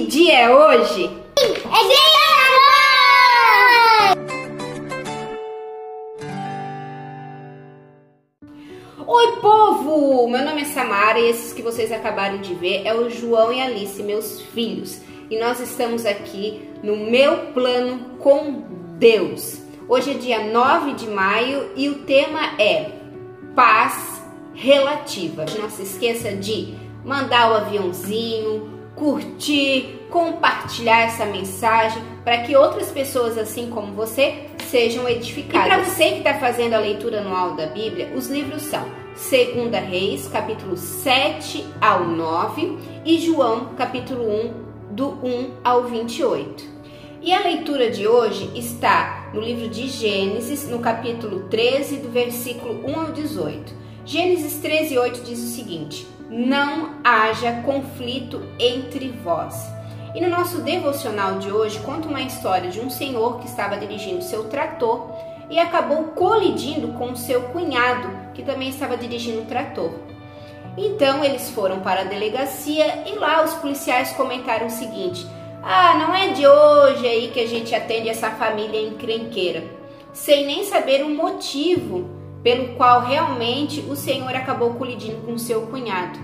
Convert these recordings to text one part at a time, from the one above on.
Que dia é hoje? É dia Oi, povo! Meu nome é Samara e esses que vocês acabaram de ver é o João e Alice, meus filhos. E nós estamos aqui no meu plano com Deus. Hoje é dia 9 de maio e o tema é paz relativa. Não se esqueça de mandar o aviãozinho, curtir, compartilhar essa mensagem para que outras pessoas assim como você sejam edificadas. E para você que está fazendo a leitura anual da Bíblia, os livros são 2 Reis, capítulo 7 ao 9 e João, capítulo 1, do 1 ao 28. E a leitura de hoje está no livro de Gênesis, no capítulo 13, do versículo 1 ao 18. Gênesis 13, 8 diz o seguinte: não haja conflito entre vós. E no nosso devocional de hoje conta uma história de um senhor que estava dirigindo seu trator e acabou colidindo com seu cunhado, que também estava dirigindo o trator. Então eles foram para a delegacia e lá os policiais comentaram o seguinte: Ah, não é de hoje aí que a gente atende essa família encrenqueira, sem nem saber o motivo pelo qual realmente o Senhor acabou colidindo com seu cunhado.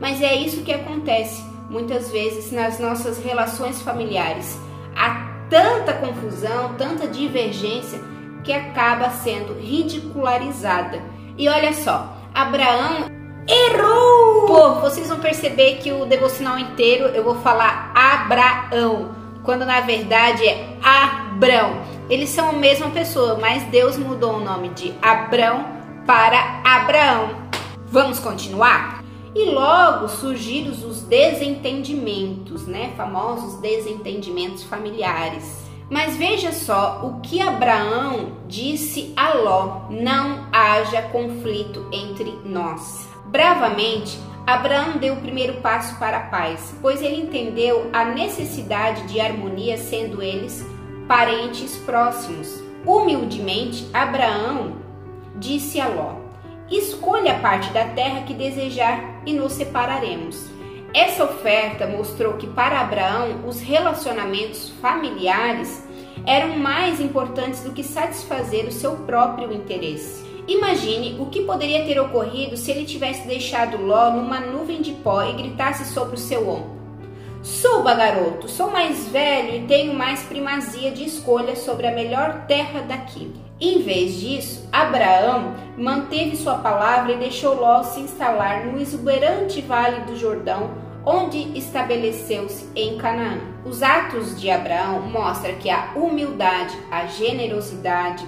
Mas é isso que acontece muitas vezes nas nossas relações familiares. Há tanta confusão, tanta divergência que acaba sendo ridicularizada. E olha só, Abraão errou! Pô, vocês vão perceber que o devocional inteiro eu vou falar Abraão, quando na verdade é Abrão. Eles são a mesma pessoa, mas Deus mudou o nome de Abrão para Abraão. Vamos continuar? E logo surgiram os desentendimentos, né? Famosos desentendimentos familiares. Mas veja só o que Abraão disse a Ló: não haja conflito entre nós. Bravamente, Abraão deu o primeiro passo para a paz, pois ele entendeu a necessidade de harmonia, sendo eles parentes próximos. Humildemente, Abraão disse a Ló: Escolha a parte da terra que desejar e nos separaremos. Essa oferta mostrou que para Abraão os relacionamentos familiares eram mais importantes do que satisfazer o seu próprio interesse. Imagine o que poderia ter ocorrido se ele tivesse deixado Ló numa nuvem de pó e gritasse sobre o seu ombro: Suba, garoto, sou mais velho e tenho mais primazia de escolha sobre a melhor terra daqui. Em vez disso, Abraão manteve sua palavra e deixou Ló se instalar no exuberante vale do Jordão, onde estabeleceu-se em Canaã. Os atos de Abraão mostram que a humildade, a generosidade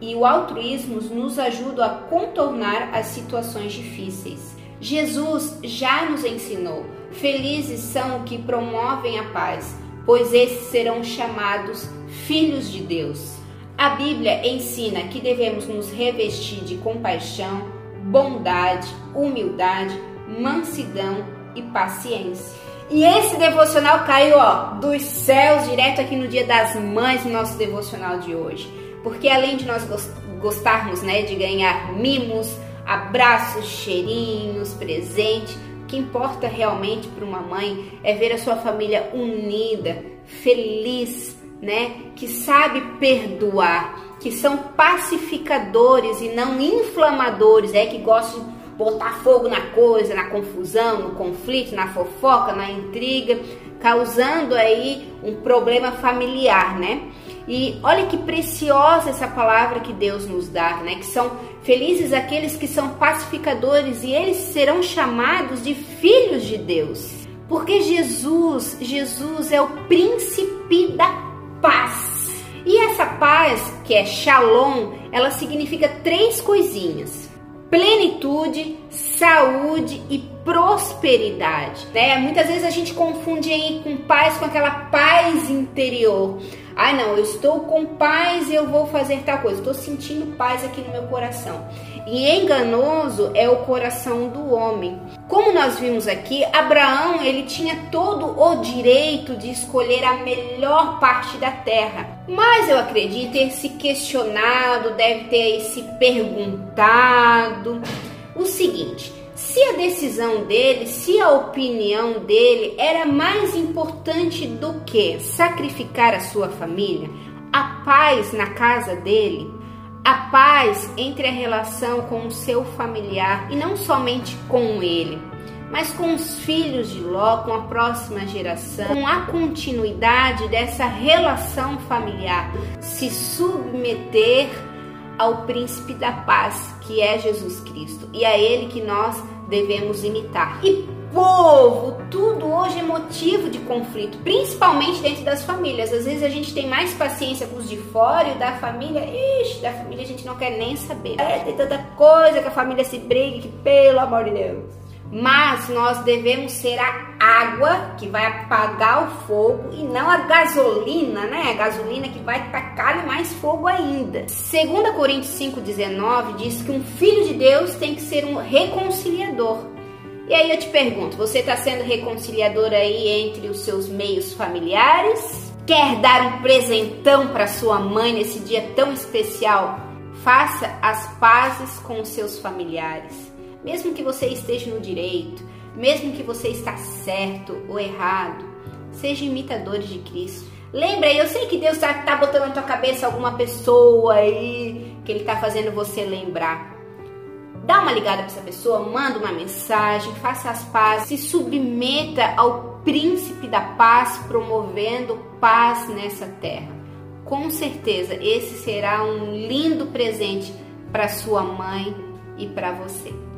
e o altruísmo nos ajudam a contornar as situações difíceis. Jesus já nos ensinou Felizes são os que promovem a paz, pois esses serão chamados filhos de Deus. A Bíblia ensina que devemos nos revestir de compaixão, bondade, humildade, mansidão e paciência. E esse devocional caiu ó, dos céus direto aqui no Dia das Mães, no nosso devocional de hoje. Porque além de nós gostarmos né, de ganhar mimos, abraços, cheirinhos, presente, que importa realmente para uma mãe é ver a sua família unida, feliz, né? Que sabe perdoar, que são pacificadores e não inflamadores, é que gostam de botar fogo na coisa, na confusão, no conflito, na fofoca, na intriga, causando aí um problema familiar, né? E olha que preciosa essa palavra que Deus nos dá, né? Que são felizes aqueles que são pacificadores e eles serão chamados de filhos de Deus. Porque Jesus, Jesus é o príncipe da paz. E essa paz, que é Shalom, ela significa três coisinhas: plenitude, saúde e prosperidade. Né? Muitas vezes a gente confunde aí com paz com aquela paz interior. Ai, não, eu estou com paz e eu vou fazer tal coisa. Estou sentindo paz aqui no meu coração. E enganoso é o coração do homem. Como nós vimos aqui, Abraão, ele tinha todo o direito de escolher a melhor parte da terra. Mas eu acredito ter se questionado, deve ter se perguntado o seguinte: se a decisão dele, se a opinião dele era mais importante do que sacrificar a sua família, a paz na casa dele, a paz entre a relação com o seu familiar e não somente com ele, mas com os filhos de Ló, com a próxima geração, com a continuidade dessa relação familiar, se submeter ao príncipe da paz, que é Jesus Cristo, e a ele que nós devemos imitar. E povo, tudo hoje é motivo de conflito, principalmente dentro das famílias. Às vezes a gente tem mais paciência com os de fora e da família, ixi, da família a gente não quer nem saber. É, tem tanta coisa que a família se briga que, pelo amor de Deus. Mas nós devemos ser a água que vai apagar o fogo e não a gasolina, né? A gasolina que vai tacar mais fogo ainda. 2 Coríntios 5,19 diz que um filho de Deus tem que ser um reconciliador. E aí eu te pergunto, você está sendo reconciliador aí entre os seus meios familiares? Quer dar um presentão para sua mãe nesse dia tão especial? Faça as pazes com os seus familiares. Mesmo que você esteja no direito, mesmo que você está certo ou errado, seja imitadores de Cristo. Lembra aí, eu sei que Deus está tá botando na tua cabeça alguma pessoa aí que Ele está fazendo você lembrar. Dá uma ligada para essa pessoa, manda uma mensagem, faça as pazes, se submeta ao príncipe da paz, promovendo paz nessa terra. Com certeza, esse será um lindo presente para sua mãe e para você.